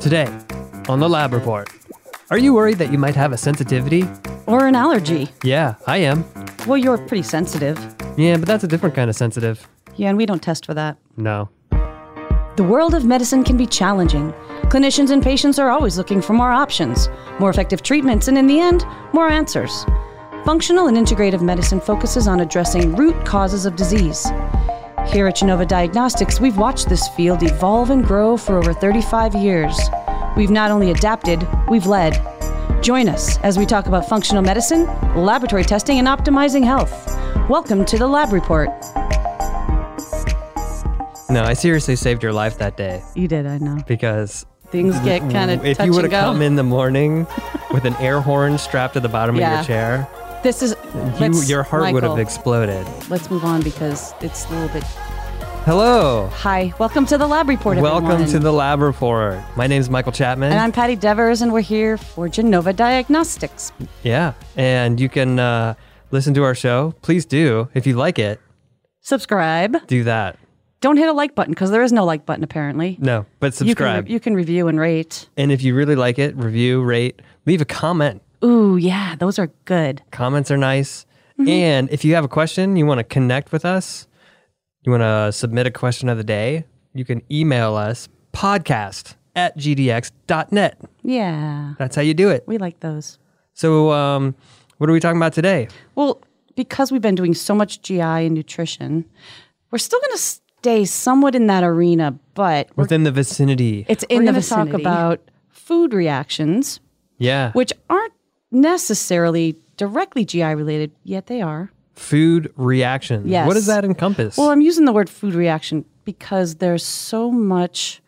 Today, on the lab report, are you worried that you might have a sensitivity? Or an allergy. Yeah, I am. Well, you're pretty sensitive. Yeah, but that's a different kind of sensitive. Yeah, and we don't test for that. No. The world of medicine can be challenging. Clinicians and patients are always looking for more options, more effective treatments, and in the end, more answers. Functional and integrative medicine focuses on addressing root causes of disease. Here at Genova Diagnostics, we've watched this field evolve and grow for over 35 years. We've not only adapted, we've led. Join us as we talk about functional medicine, laboratory testing, and optimizing health. Welcome to the Lab Report. No, I seriously saved your life that day You did, I know. because Things get kind of if you would have come in the morning with an air horn strapped to the bottom of your chair, this is you, your heart would have exploded. Let's move on because it's a little bit. Hello. Hi, welcome to the Lab Report. Welcome everyone. to the lab report. My name is Michael Chapman. And I'm Patti Devers, and we're here for Genova Diagnostics. yeah, and you can uh, listen to our show. Please do. If you like it, Subscribe. do that. Don't hit a like button because there is no like button apparently. No, but You can, subscribe. re- you can review and rate. and if you really like it, review, rate, leave a comment. Ooh, yeah, those are good. Comments are nice. Mm-hmm. And if you have a question, you want to connect with us, you want to submit a question of the day, you can email us podcast at gdx.net. Yeah, That's how you do it. we like those. So, um, what are we talking about today? Well, because we've been doing so much GI and nutrition, we're still going to stay somewhat in that arena, but Within the vicinity. it's in We're the gonna talk vicinity. about food reactions, yeah. which aren't necessarily directly GI related, yet they are. Food reactions. Yes. What does that encompass? Well, I'm using the word food reaction because there's so much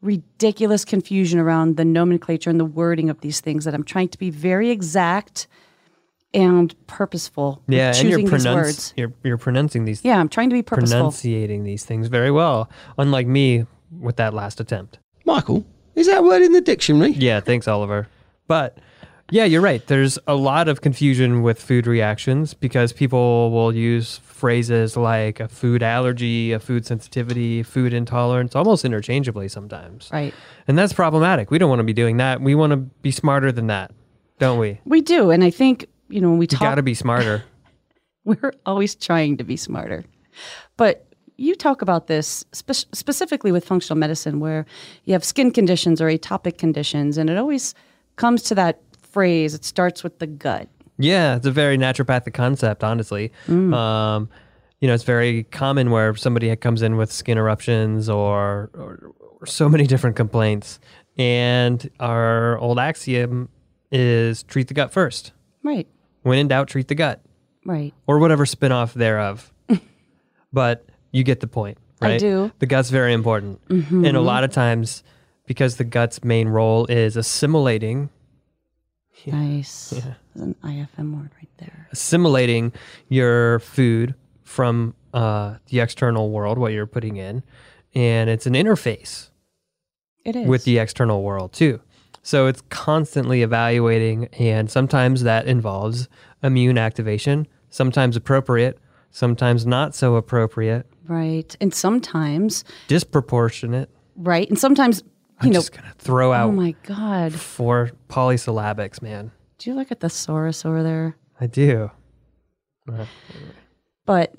ridiculous confusion around the nomenclature and the wording of these things that I'm trying to be very exact and purposeful with yeah, and you're, these words. you're, you're pronouncing these Yeah, I'm trying to be purposeful. pronunciating these things very well, unlike me with that last attempt. Michael, is that word in the dictionary? Yeah, thanks, Oliver. But yeah, you're right. There's a lot of confusion with food reactions because people will use phrases like a food allergy, a food sensitivity, food intolerance almost interchangeably sometimes. Right. And that's problematic. We don't want to be doing that. We want to be smarter than that, don't we? We do. And I think, you know, when we talk, got to be smarter. we're always trying to be smarter. But you talk about this spe- specifically with functional medicine, where you have skin conditions or atopic conditions, and it always comes to that phrase it starts with the gut. Yeah, it's a very naturopathic concept, honestly. Um, you know, it's very common where somebody comes in with skin eruptions or, or, or so many different complaints. And our old axiom is treat the gut first. Right. When in doubt, treat the gut Right. or whatever spinoff thereof. but you get the point, right? I do. The gut's very important. And a lot of times, because the gut's main role is assimilating Nice. There's an IFM word right there. assimilating your food from uh, the external world, what you're putting in, and it's an interface It is. with the external world too. So it's constantly evaluating, and sometimes that involves immune activation, sometimes appropriate, sometimes not so appropriate, right. And sometimes, disproportionate. right. And sometimes, you I'm know, just gonna throw out oh my God. four polysyllabics, man. Do you look at the thesaurus over there? I do. But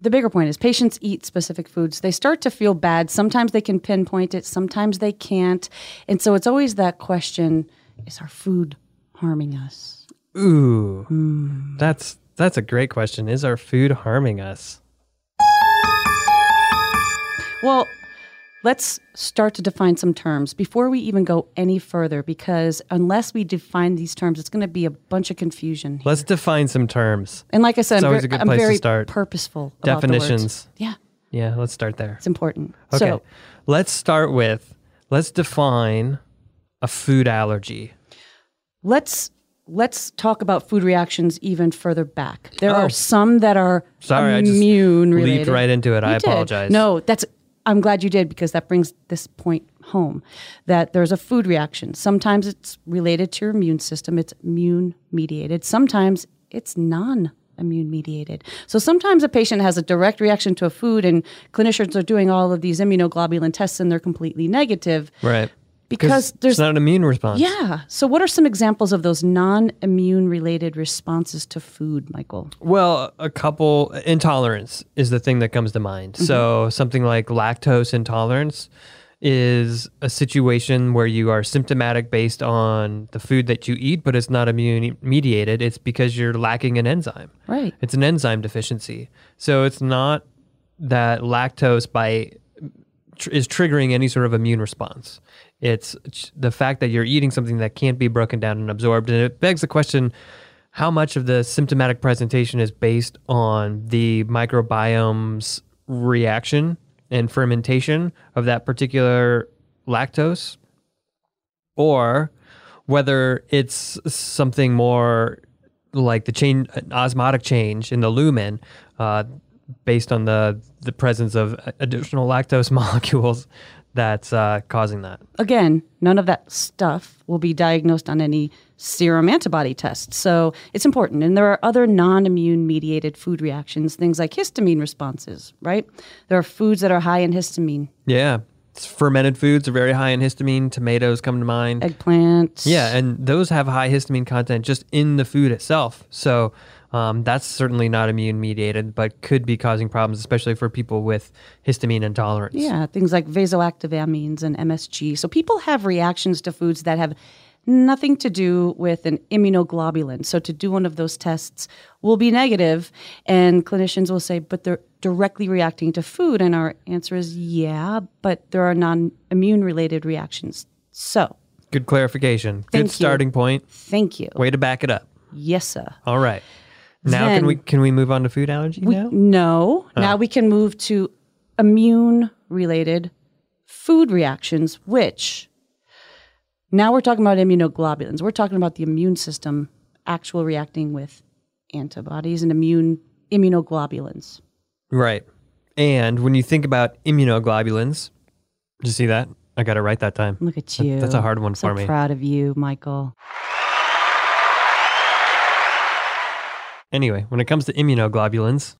the bigger point is patients eat specific foods. They start to feel bad. Sometimes they can pinpoint it, sometimes they can't. And so it's always that question is our food harming us? Ooh, Hmm. that's that's a great question. Is our food harming us? Well, let's start to define some terms before we even go any further because unless we define these terms, it's going to be a bunch of confusion. Let's define some terms. And like I said, It's I'm, always very, a good I'm place to start. purposeful. Definitions. Yeah, Yeah, let's start there. it's important. Okay. So let's start with let's define a food allergy. let's let's talk about food reactions even further back. There Oh. are some that are Sorry, I just immune leaped right into it. I did. apologize. No, that's I'm glad you did because that brings this point home that there's a food reaction. Sometimes it's related to your immune system. It's immune mediated. Sometimes it's non immune mediated. So sometimes a patient has a direct reaction to a food and clinicians are doing all of these immunoglobulin tests and they're completely negative. Right. Because it's there's not an immune response. yeah. So what are some examples of those non-immune related responses to food, Michael? Well, a couple intolerance is the thing that comes to mind. Mm-hmm. So something like lactose intolerance is a situation where you are symptomatic based on the food that you eat, but it's not immune mediated. It's because you're lacking an enzyme. Right. It's an enzyme deficiency. So it's not that lactose by is triggering any sort of immune response. It's the fact that you're eating something that can't be broken down and absorbed, and it begs the question: How much of the symptomatic presentation is based on the microbiome's reaction and fermentation of that particular lactose, or whether it's something more like the change, an osmotic change in the lumen, uh, based on the the presence of additional lactose molecules that's uh, causing that. Again, none of that stuff will be diagnosed on any serum antibody test. So it's important. And there are other non immune mediated food reactions, things like histamine responses, right? There are foods that are high in histamine, Yeah, fermented foods are very high in histamine. Tomatoes come to mind. eggplant. Yeah, and those have high histamine content just in the food itself. So um, that's certainly not immune mediated, but could be causing problems, especially for people with histamine intolerance. Yeah, things like vasoactive amines and MSG. So people have reactions to foods that have nothing to do with an immunoglobulin. So to do one of those tests will be negative, and clinicians will say, but they're directly reacting to food. And our answer is, yeah, but there are non immune related reactions. So Good clarification. Thank Good you. starting point. thank you. Way to back it up. Yes, sir. All right. Now Then- can we can we move on to food allergy We, now? no. Oh. Now we can move to immune related food reactions, which now we're talking about immunoglobulins. We're talking about the immune system actual reacting with antibodies and immune immunoglobulins. Right. And when you think about immunoglobulins, did you see that? I got it right that time. Look at you. that's a hard one so for me. proud of you, Michael. Anyway, when it comes to immunoglobulins,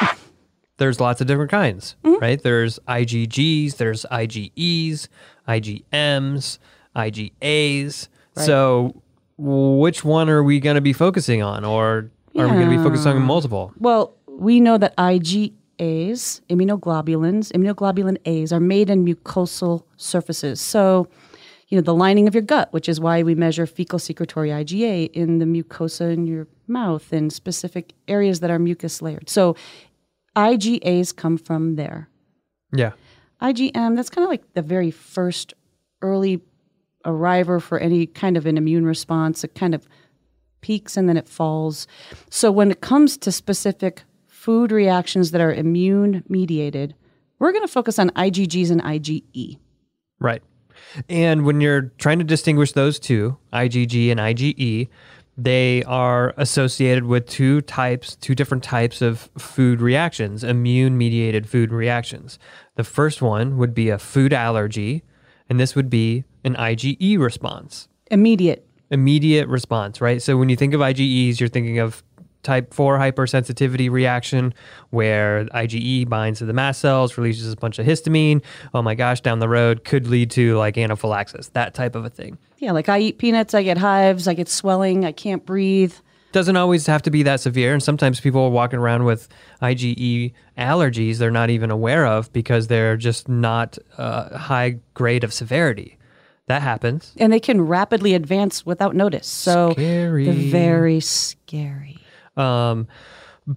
there's lots of different kinds, Mm-hmm. right? There's IgGs, there's IgEs, IgMs, IgAs. So, which one are we going to be focusing on, or are we going to be focusing on multiple? Well, we know that IgAs, immunoglobulins, immunoglobulin A's are made in mucosal surfaces. So, you know, the lining of your gut, which is why we measure fecal secretory IgA in the mucosa in your mouth in specific areas that are mucus layered. So, IgAs come from there. Yeah. IgM, that's kind of like the very first early arriver for any kind of an immune response. It kind of peaks and then it falls. So when it comes to specific food reactions that are immune mediated, we're going to focus on IgGs and. IgE. Right. And when you're trying to distinguish those two, IgG and IgE, they are associated with two types, two different types of food reactions, immune mediated food reactions. The first one would be a food allergy, and this would be an IgE response, Immediate. immediate response, right? So when you think of IgEs, you're thinking of type 4 hypersensitivity reaction where IgE binds to the mast cells, releases a bunch of histamine. Oh my gosh, down the road could lead to like anaphylaxis, that type of a thing. Yeah, like I eat peanuts, I get hives, I get swelling, I can't breathe. Doesn't always have to be that severe. And sometimes people are walking around with IgE allergies they're not even aware of because they're just not a high grade of severity. That happens. And they can rapidly advance without notice. So Scary. very scary. Um,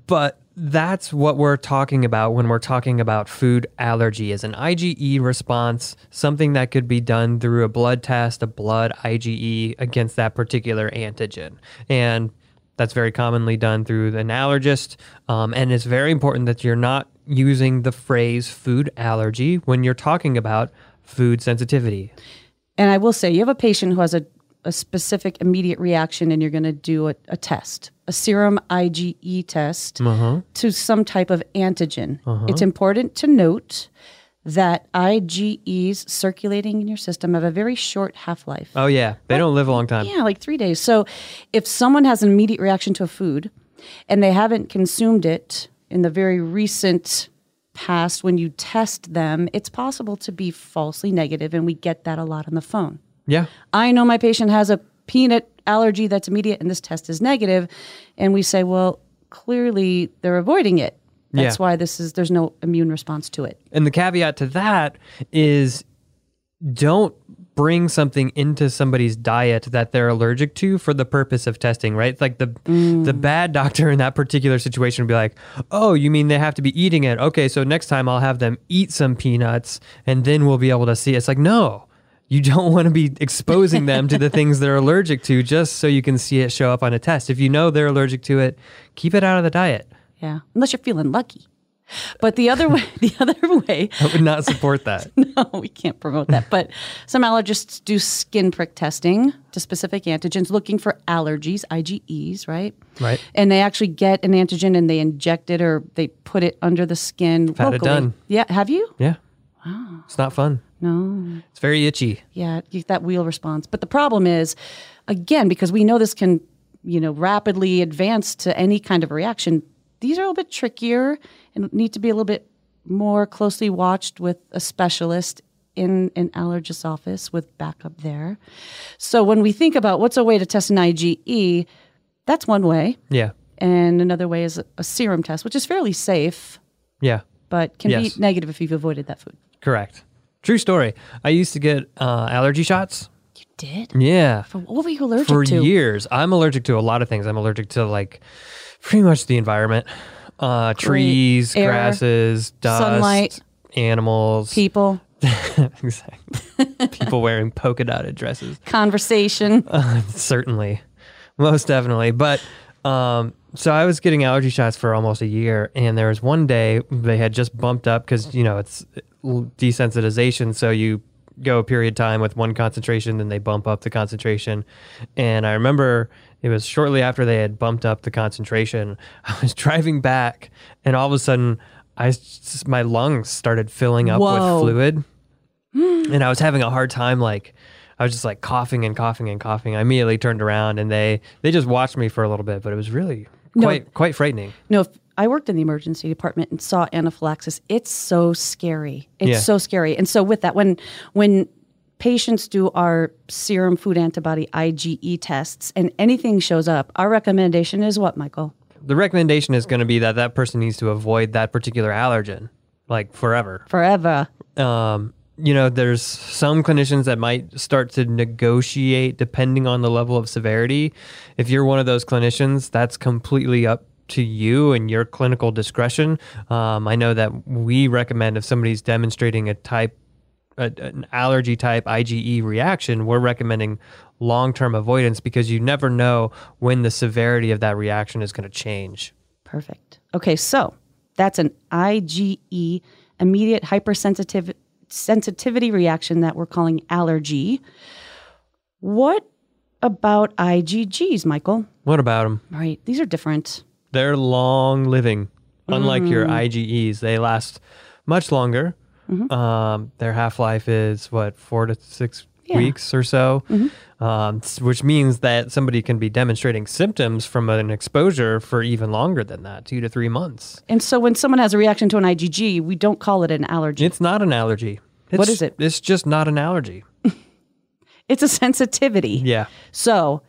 but that's what we're talking about when we're talking about food allergy is an IgE response, something that could be done through a blood test, a blood IgE against that particular antigen. And that's very commonly done through an allergist. Um, and it's very important that you're not using the phrase food allergy when you're talking about food sensitivity. And I will say, you have a patient who has a, a specific immediate reaction, and you're going to do a, a test, a serum IgE test uh-huh. to some type of antigen. Uh-huh. It's important to note that IgEs circulating in your system have a very short half life. Oh, yeah. They don't live a long time. Yeah, like three days. So if someone has an immediate reaction to a food and they haven't consumed it in the very recent past, when you test them, it's possible to be falsely negative, and we get that a lot on the phone. Yeah. I know my patient has a peanut allergy that's immediate and this test is negative, and we say, well, clearly they're avoiding it. That's Yeah. why this is there's no immune response to it. And the caveat to that is don't bring something into somebody's diet that they're allergic to for the purpose of testing, right? Like the the mm. bad doctor in that particular situation would be like, "Oh, you mean they have to be eating it? Okay, so next time I'll have them eat some peanuts and then we'll be able to see." It's like, "No. You don't want to be exposing them to the things they're allergic to just so you can see it show up on a test. If you know they're allergic to it, keep it out of the diet." Yeah, unless you're feeling lucky. But the other way, the other way, I would not support that. no, we can't promote that. But some allergists do skin prick testing to specific antigens, looking for allergies, IgEs, right? Right. And they actually get an antigen and they inject it or they put it under the skin had it done. Yeah, have you? Yeah. Wow. It's not fun. No. It's very itchy. Yeah, you- that wheal response. But the problem is, again, because we know this can, you know, rapidly advance to any kind of reaction. These are a little bit trickier and need to be a little bit more closely watched with a specialist in an allergist's office with backup there. So when we think about what's a way to test an IgE, that's one way, Yeah. and another way is a, a serum test, which is fairly safe, Yeah. but can Yes. be negative if you've avoided that food. Correct. True story. I used to get uh, allergy shots. You did? Yeah. What were you allergic For to? For years. I'm allergic to a lot of things. I'm allergic to like pretty much the environment uh, trees, Air, grasses, dust, sunlight, animals. People, exactly. People wearing polka dotted dresses. conversation. Certainly. Most definitely. But um, so I was getting allergy shots for almost a year, and there was one day they had just bumped up because, you know, it's desensitization. So you go a period of time with one concentration, then they bump up the concentration. And I remember it was shortly after they had bumped up the concentration. I was driving back, and all of a sudden, I my lungs started filling up Whoa. with fluid and I was having a hard time like I was just like coughing and coughing and coughing. I immediately turned around and they they just watched me for a little bit, but it was really No. quite quite frightening. No, if I worked in the emergency department and saw anaphylaxis. It's so scary. It's Yeah. so scary. And so with that, when when patients do our serum food antibody IgE tests and anything shows up, our recommendation is what, Michael? The recommendation is going to be that that person needs to avoid that particular allergen like forever. Forever. um, you know, there's some clinicians that might start to negotiate depending on the level of severity. If you're one of those clinicians, that's completely up to you and your clinical discretion. Um, I know that we recommend if somebody's demonstrating a type, a, an allergy type IgE reaction, we're recommending long term avoidance because you never know when the severity of that reaction is going to change. Perfect. Okay, so that's an IgE, immediate hypersensitive sensitivity reaction that we're calling allergy. What about IgGs, Michael? What about them? Right, these are different. They're long living, unlike your IgEs. They last much longer. Um, their half life is what four to six Yeah. weeks or so, um, which means that somebody can be demonstrating symptoms from an exposure for even longer than that, two to three months. And so when someone has a reaction to an IgG, we don't call it an allergy. It's not an allergy. It's, What is it? It's just not an allergy. It's a sensitivity. Yeah. So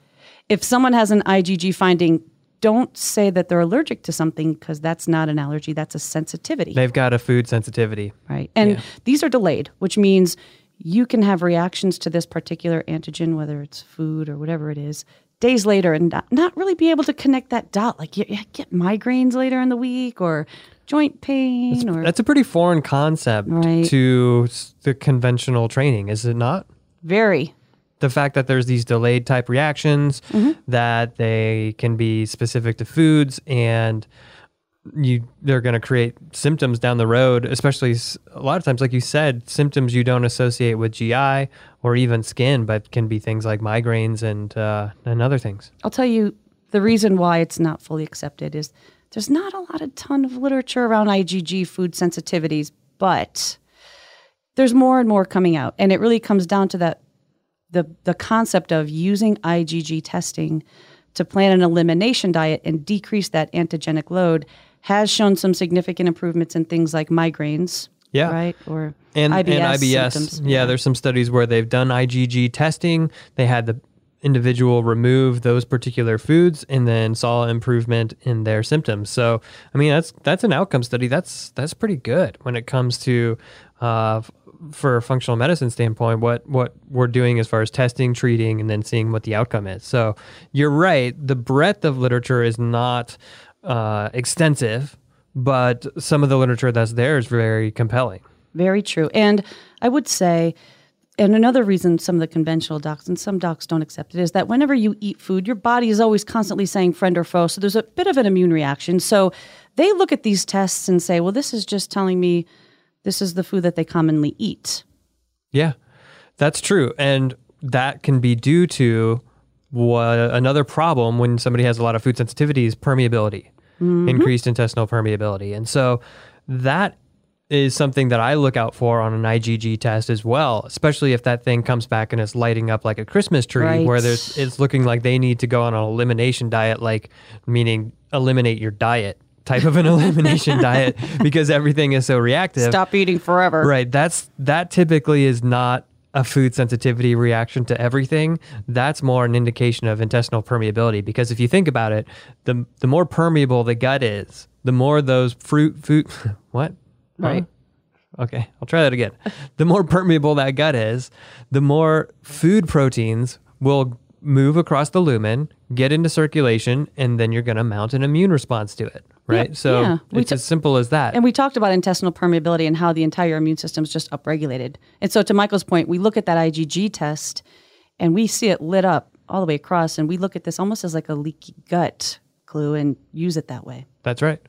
if someone has an IgG finding, don't say that they're allergic to something because that's not an allergy, that's a sensitivity. They've got a food sensitivity. right? And Yeah. these are delayed, which means you can have reactions to this particular antigen, whether it's food or whatever it is, days later and not, not really be able to connect that dot. Like you, you get migraines later in the week or joint pain or That's a pretty foreign concept Right. to the conventional training, is it not? very. the fact that there's these delayed type reactions mm-hmm. that they can be specific to foods and you they're going to create symptoms down the road especially a lot of times like you said symptoms you don't associate with GI or even skin but can be things like migraines and uh, and other things. I'll tell you the reason why it's not fully accepted is there's not a lot of ton of literature around IgG food sensitivities, but there's more and more coming out, and it really comes down to that the the concept of using IgG testing to plan an elimination diet and decrease that antigenic load has shown some significant improvements in things like migraines. Yeah. Right? Or and IBS, and IBS. symptoms. Yeah, there's some studies where they've done IgG testing. They had the individual remove those particular foods and then saw improvement in their symptoms. So, I mean, that's that's an outcome study. That's that's pretty good when it comes to uh, for a functional medicine standpoint. What what we're doing as far as testing, treating, and then seeing what the outcome is. So, you're right. The breadth of literature is not uh, extensive, but some of the literature that's there is very compelling. Very true. And I would say, and another reason some of the conventional docs and some docs don't accept it is that whenever you eat food, your body is always constantly saying friend or foe. So there's a bit of an immune reaction. So they look at these tests and say, well, this is just telling me this is the food that they commonly eat. Yeah, that's true. And that can be due to what another problem when somebody has a lot of food sensitivities permeability, mm-hmm. increased intestinal permeability. And so that is something that I look out for on an IgG test as well, especially if that thing comes back and it's lighting up like a Christmas tree Right. where there's it's looking like they need to go on an elimination diet like meaning eliminate your diet type of an elimination diet because everything is so reactive. Stop eating forever. Right. That's that typically is not a food sensitivity reaction to everything. That's more an indication of intestinal permeability because if you think about it, the the more permeable the gut is, the more those fruit food what? Uh-huh. Right. Huh? Okay, I'll try that again. The more permeable that gut is, the more food proteins will move across the lumen, get into circulation, and then you're going to mount an immune response to it. Right. so yeah. It's t- as simple as that. And we talked about intestinal permeability and how the entire immune system is just upregulated. And so, to Michael's point, we look at that IgG test and we see it lit up all the way across, and we look at this almost as like a leaky gut clue and use it that way. That's right.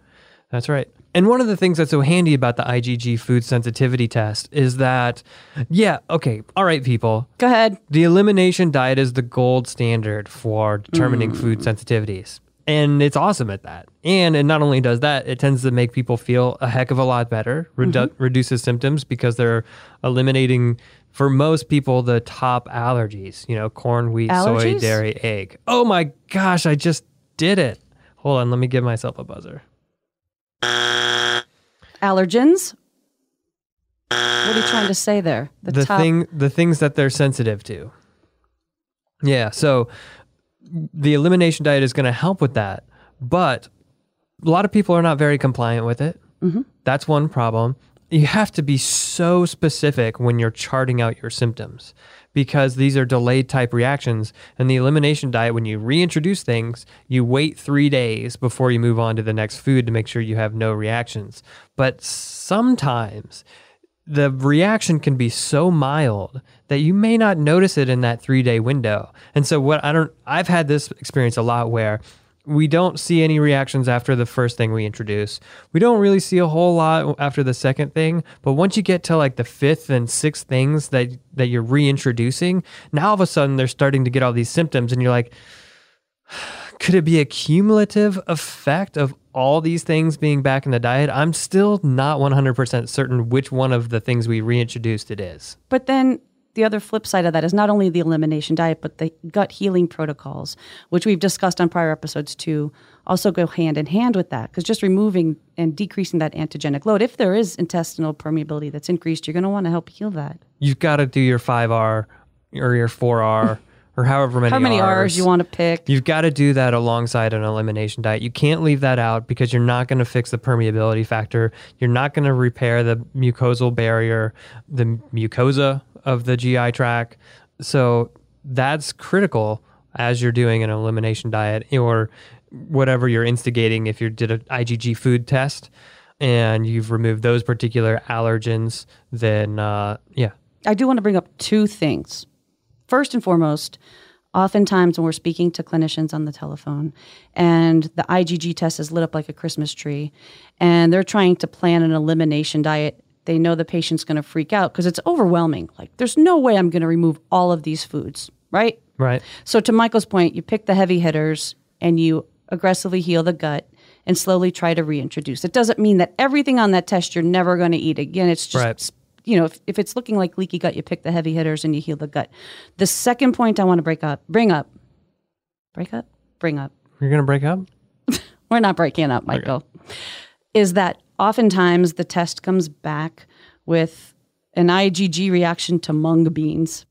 That's right. And one of the things that's so handy about the IgG food sensitivity test is that, yeah, okay, all right, people, Go ahead. the elimination diet is the gold standard for determining mm. food sensitivities. And it's awesome at that. And it not only does that, it tends to make people feel a heck of a lot better, redu- mm-hmm. reduces symptoms because they're eliminating, for most people, the top allergies, you know, corn, wheat, soy, dairy, egg. Oh my gosh, I just did it. Hold on, let me give myself a buzzer. Allergens. What are you trying to say there? the top- thing the things that they're sensitive to yeah so the elimination diet is going to help with that but a lot of people are not very compliant with it. Mm-hmm. That's one problem. You have to be so specific when you're charting out your symptoms because these are delayed type reactions and the elimination diet when you reintroduce things you wait 3 days before you move on to the next food to make sure you have no reactions. But sometimes the reaction can be so mild that you may not notice it in that three day window. And so what I don't I've had this experience a lot where we don't see any reactions after the first thing we introduce. We don't really see a whole lot after the second thing, but once you get to like the fifth and sixth things that that you're reintroducing, now all of a sudden they're starting to get all these symptoms and you're like could it be a cumulative effect of all these things being back in the diet? I'm still not 100% certain which one of the things we reintroduced it is. But then the other flip side of that is not only the elimination diet, but the gut healing protocols, which we've discussed on prior episodes too, also go hand in hand with that. Because just removing and decreasing that antigenic load, if there is intestinal permeability that's increased, you're going to want to help heal that. You've got to do your 5R or your 4R or however many How many R's you want to pick? You've got to do that alongside an elimination diet. You can't leave that out because you're not going to fix the permeability factor. You're not going to repair the mucosal barrier, the mucosa of the GI tract. So that's critical as you're doing an elimination diet or whatever you're instigating. If you did an IgG food test and you've removed those particular allergens, then uh, yeah, I do want to bring up two things. First and foremost, oftentimes when we're speaking to clinicians on the telephone and the IgG test is lit up like a Christmas tree and they're trying to plan an elimination diet, they know the patient's going to freak out because it's overwhelming. Like, there's no way I'm going to remove all of these foods, right? right. So, to Michael's point, you pick the heavy hitters and you aggressively heal the gut and slowly try to reintroduce. It doesn't mean that everything on that test you're never going to eat again. It's just, Right. You know, if, if it's looking like leaky gut, you pick the heavy hitters and you heal the gut. The second point I want to break up, bring up, break up, bring up. You're going to break up? We're not breaking up, Michael. is that oftentimes the test comes back with an IgG reaction to mung beans.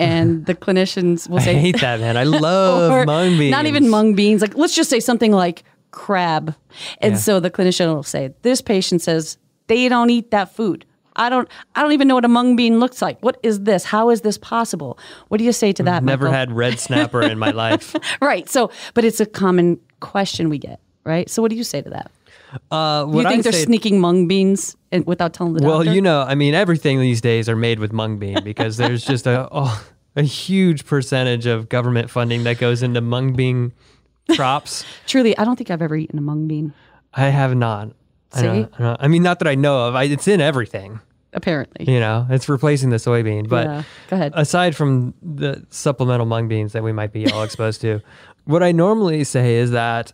And the clinicians will say, I hate that, man. I love mung beans. Not even mung beans. Like let's just say something like crab. And Yeah. so the clinician will say, this patient says they don't eat that food. I don't I don't even know what a mung bean looks like. What is this? How is this possible? What do you say to that? I've Never Michael? had red snapper in my life. Right. So but it's a common question we get, right? So what do you say to that? Uh, You think I they're say, sneaking mung beans and without telling the Well, doctor? you know, I mean, everything these days are made with mung bean because there's just a oh, a huge percentage of government funding that goes into mung bean crops. Truly, I don't think I've ever eaten a mung bean. I have not. I, know- See? I, know. I mean, not that I know of. I, it's in everything. Apparently. You know, it's replacing the soybean. But Yeah. Go ahead. aside from the supplemental mung beans that we might be all exposed to, what I normally say is that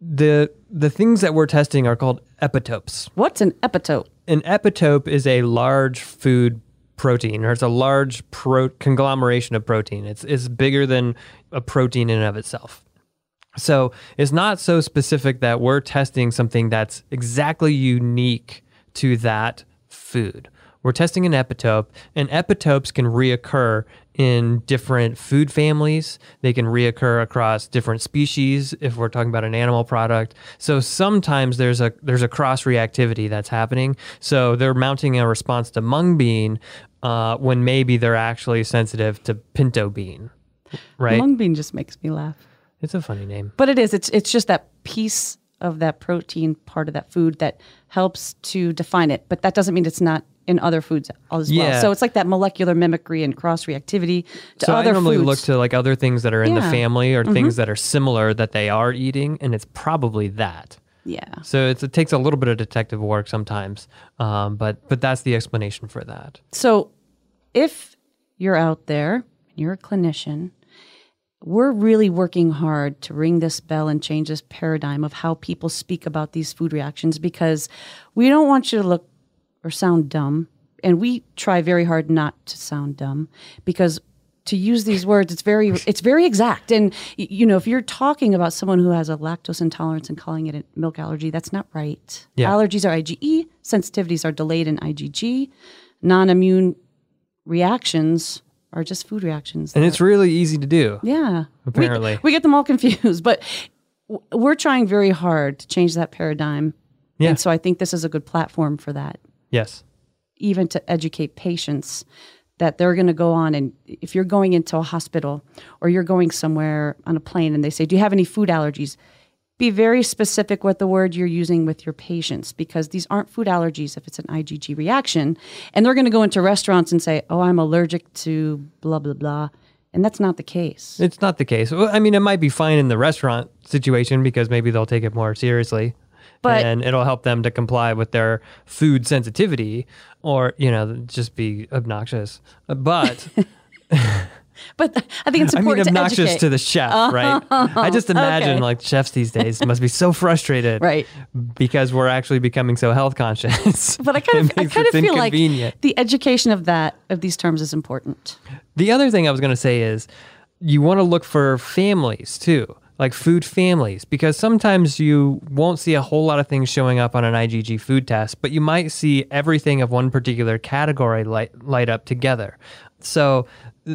the the things that we're testing are called epitopes. What's an epitope? An epitope is a large food protein, or it's a large pro- conglomeration of protein. It's it's bigger than a protein in and of itself. So it's not so specific that we're testing something that's exactly unique to that food. We're testing an epitope, and epitopes can reoccur in different food families. They can reoccur across different species if we're talking about an animal product. So sometimes there's a there's a cross reactivity that's happening. So they're mounting a response to mung bean uh, when maybe they're actually sensitive to pinto bean. Right? Mung bean just makes me laugh. It's a funny name. But it is. It's it's just that piece of that protein part of that food that helps to define it. But that doesn't mean it's not in other foods as well. Yeah. So it's like that molecular mimicry and cross reactivity to So other I normally foods. look to like other things that are in the Yeah. Mm-hmm. family or things that are similar that they are eating, and it's probably that. yeah. So it's, it takes a little bit of detective work sometimes, um, but but that's the explanation for that. So if you're out there, and you're a clinician, we're really working hard to ring this bell and change this paradigm of how people speak about these food reactions because we don't want you to look or sound dumb. And we try very hard not to sound dumb because to use these words it's very it's very exact and you know if you're talking about someone who has a lactose intolerance and calling it a milk allergy that's not right Yeah. allergies are ige sensitivities are delayed in igg non-immune reactions are just food reactions And it's really easy to do. yeah We- Apparently. we, get them all confused but we're trying very hard to change that paradigm Yeah. and so i think this is a good platform for that Yes. even to educate patients that they're going to go on and if you're going into a hospital or you're going somewhere on a plane and they say do you have any food allergies be very specific with the word you're using with your patients because these aren't food allergies if it's an igg reaction and they're going to go into restaurants and say oh i'm allergic to blah blah blah and that's not the case It's not the case. Well, I mean, it might be fine in the restaurant situation because maybe they'll take it more seriously. But- and it'll help them to comply with their food sensitivity or, you know, just be obnoxious. But but i think it's important. I mean, obnoxious to educate to the chef, right? I just imagine Okay. like chefs these days must be so frustrated, Right. Because we're actually becoming so health conscious. but i kind of i kind of feel like the education of that of these terms is important The other thing I was going to say is you want to look for families too, like food families, because sometimes you won't see a whole lot of things showing up on an IgG food test, but you might see everything of one particular category light, light up together. So,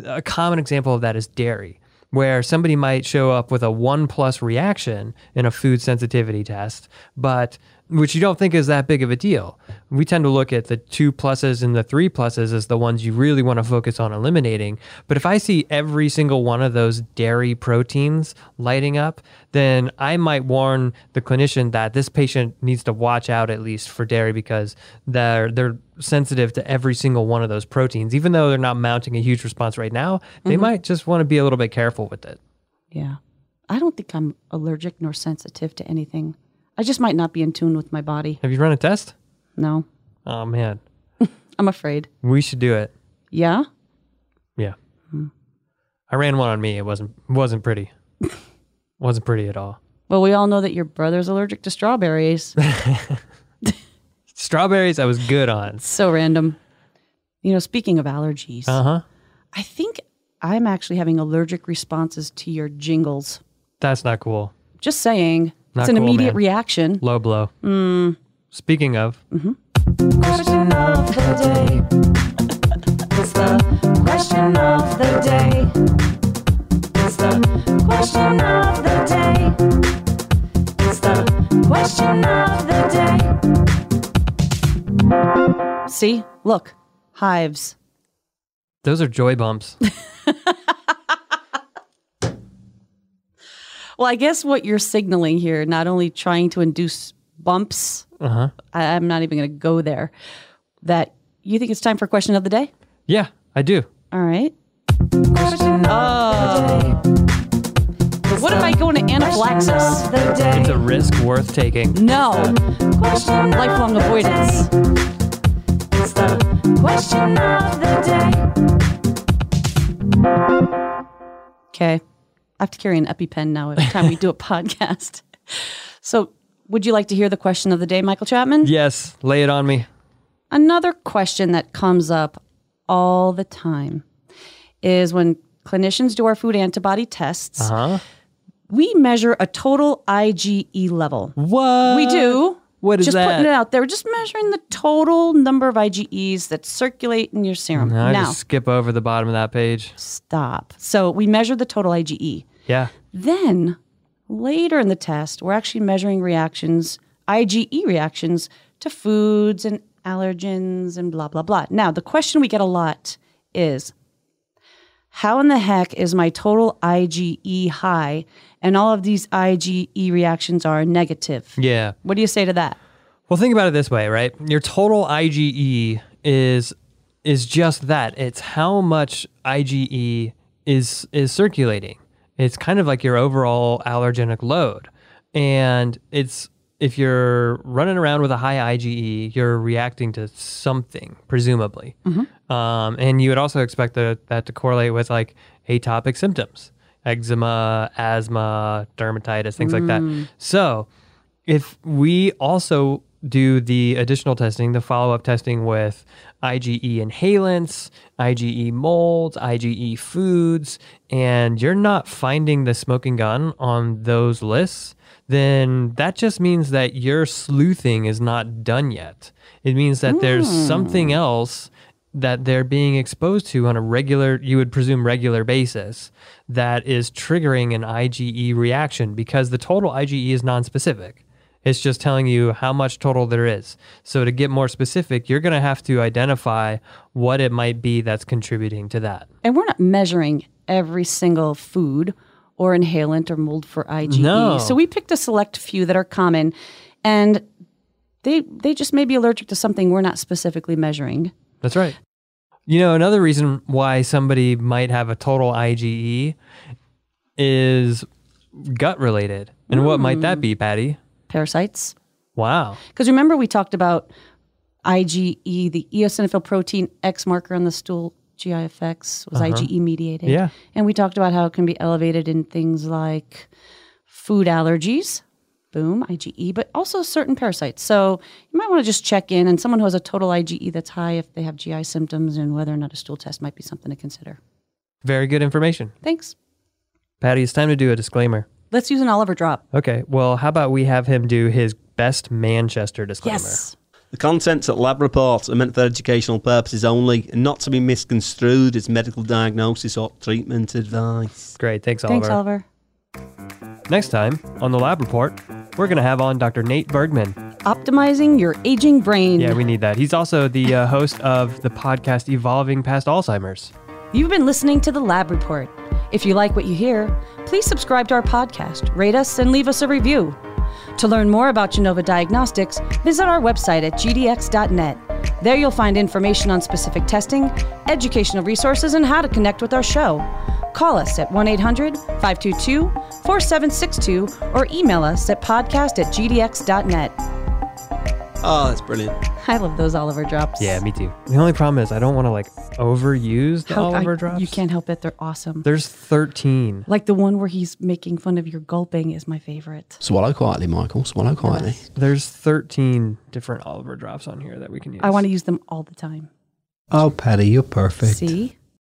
a common example of that is dairy. Where somebody might show up with a one plus reaction in a food sensitivity test, but which you don't think is that big of a deal. We tend to look at the two pluses and the three pluses as the ones you really want to focus on eliminating. But if I see every single one of those dairy proteins lighting up, then I might warn the clinician that this patient needs to watch out at least for dairy because they're they're sensitive to every single one of those proteins. Even though they're not mounting a huge response right now, they mm-hmm. might just want to be a little bit careful with it. Yeah. I don't think I'm allergic nor sensitive to anything. I just might not be in tune with my body. Have you run a test? No. Oh man, I'm afraid. we should do it. Yeah? Yeah. I ran one on me. It wasn't wasn't pretty. wasn't pretty at all. Well, we all know that your brother's allergic to strawberries. Strawberries I was good on. so random. You know, speaking of allergies, Uh-huh. I think I'm actually having allergic responses to your jingles. That's not cool. Just saying. Not it's an cool, immediate man. reaction. Low blow. Hmm. Speaking of, mm-hmm. Question of the day. It's the question of the day. It's the question of the day. It's the question of the day. See, look, hives. those are joy bumps. Well, I guess what you're signaling here, not only trying to induce bumps, Uh huh. I, I'm not even going to go there, that you think it's time for question of the day? Yeah, I do. All right. Oh. What if I go into anaphylaxis? It's a risk worth taking. No. Question Lifelong avoidance. It's the question of the day. Okay. I have to carry an EpiPen now every time we do a podcast. So, would you like to hear the question of the day, Michael Chapman? Yes, lay it on me. Another question that comes up all the time is when clinicians do our food antibody tests, Huh? we measure a total IgE level. What? We do. What is just that? putting it out there. We're just measuring the total number of IgEs that circulate in your serum. I now, just skip over the bottom of that page. stop. So we measure the total IgE. Yeah. Then later in the test, we're actually measuring reactions, IgE reactions to foods and allergens and blah, blah, blah. Now, the question we get a lot is how in the heck is my total IgE high and all of these IgE reactions are negative? Yeah. What do you say to that? Well, think about it this way, right? Your total IgE is is just that. It's how much IgE is is circulating. It's kind of like your overall allergenic load. And it's if you're running around with a high IgE, you're reacting to something, presumably. Um, and you would also expect the, that to correlate with like atopic symptoms, eczema, asthma, dermatitis, things like that. So, if we also do the additional testing, the follow up testing with IgE inhalants, IgE molds, IgE foods, and you're not finding the smoking gun on those lists, then that just means that your sleuthing is not done yet. It means that there's hmm. something else that they're being exposed to on a regular, you would presume regular basis, that is triggering an IgE reaction because the total IgE is nonspecific. It's just telling you how much total there is. So to get more specific, you're going to have to identify what it might be that's contributing to that. And we're not measuring every single food or inhalant or mold for IgE. No. So we picked a select few that are common and they they just may be allergic to something we're not specifically measuring. That's right. You know, another reason why somebody might have a total IgE is gut related. And what might that mm. be, Patti? Parasites. Wow. Because remember we talked about IgE, the eosinophil protein X marker on the stool GIFX was uh-huh. IgE mediated. Yeah. And we talked about how it can be elevated in things like food allergies, boom, IgE, but also certain parasites. So you might want to just check in and someone who has a total IgE that's high if they have GI symptoms and whether or not a stool test might be something to consider. Very good information. Thanks. Patti, it's time to do a disclaimer. Let's use an Oliver drop. Okay. Well, how about we have him do his best Manchester disclaimer? Yes. The contents at lab reports are meant for educational purposes only and not to be misconstrued as medical diagnosis or treatment advice. Great. Thanks, Oliver. Thanks, Oliver. Next time on the lab report, we're going to have on Dr. Nate Bergman. Optimizing your aging brain. Yeah, we need that. He's also the uh, host of the podcast Evolving Past Alzheimer's. You've been listening to the Lab Report. If you like what you hear, please subscribe to our podcast, rate us, and leave us a review. To learn more about Genova Diagnostics, visit our website at gdx.net. There you'll find information on specific testing, educational resources, and how to connect with our show. Call us at 1 800 522 4762 or email us at podcast at gdx.net. Oh, that's brilliant. I love those Oliver drops. Yeah, me too. The only problem is I don't want to like overuse the How- I- Oliver drops. You can't help it, they're awesome. There's 13. Like the one where he's making fun of your gulping is my favorite. Swallow quietly, Michael. Swallow quietly. There's 13 different Oliver drops on here that we can use. I want to use them all the time. Oh, Patti, you're perfect. See?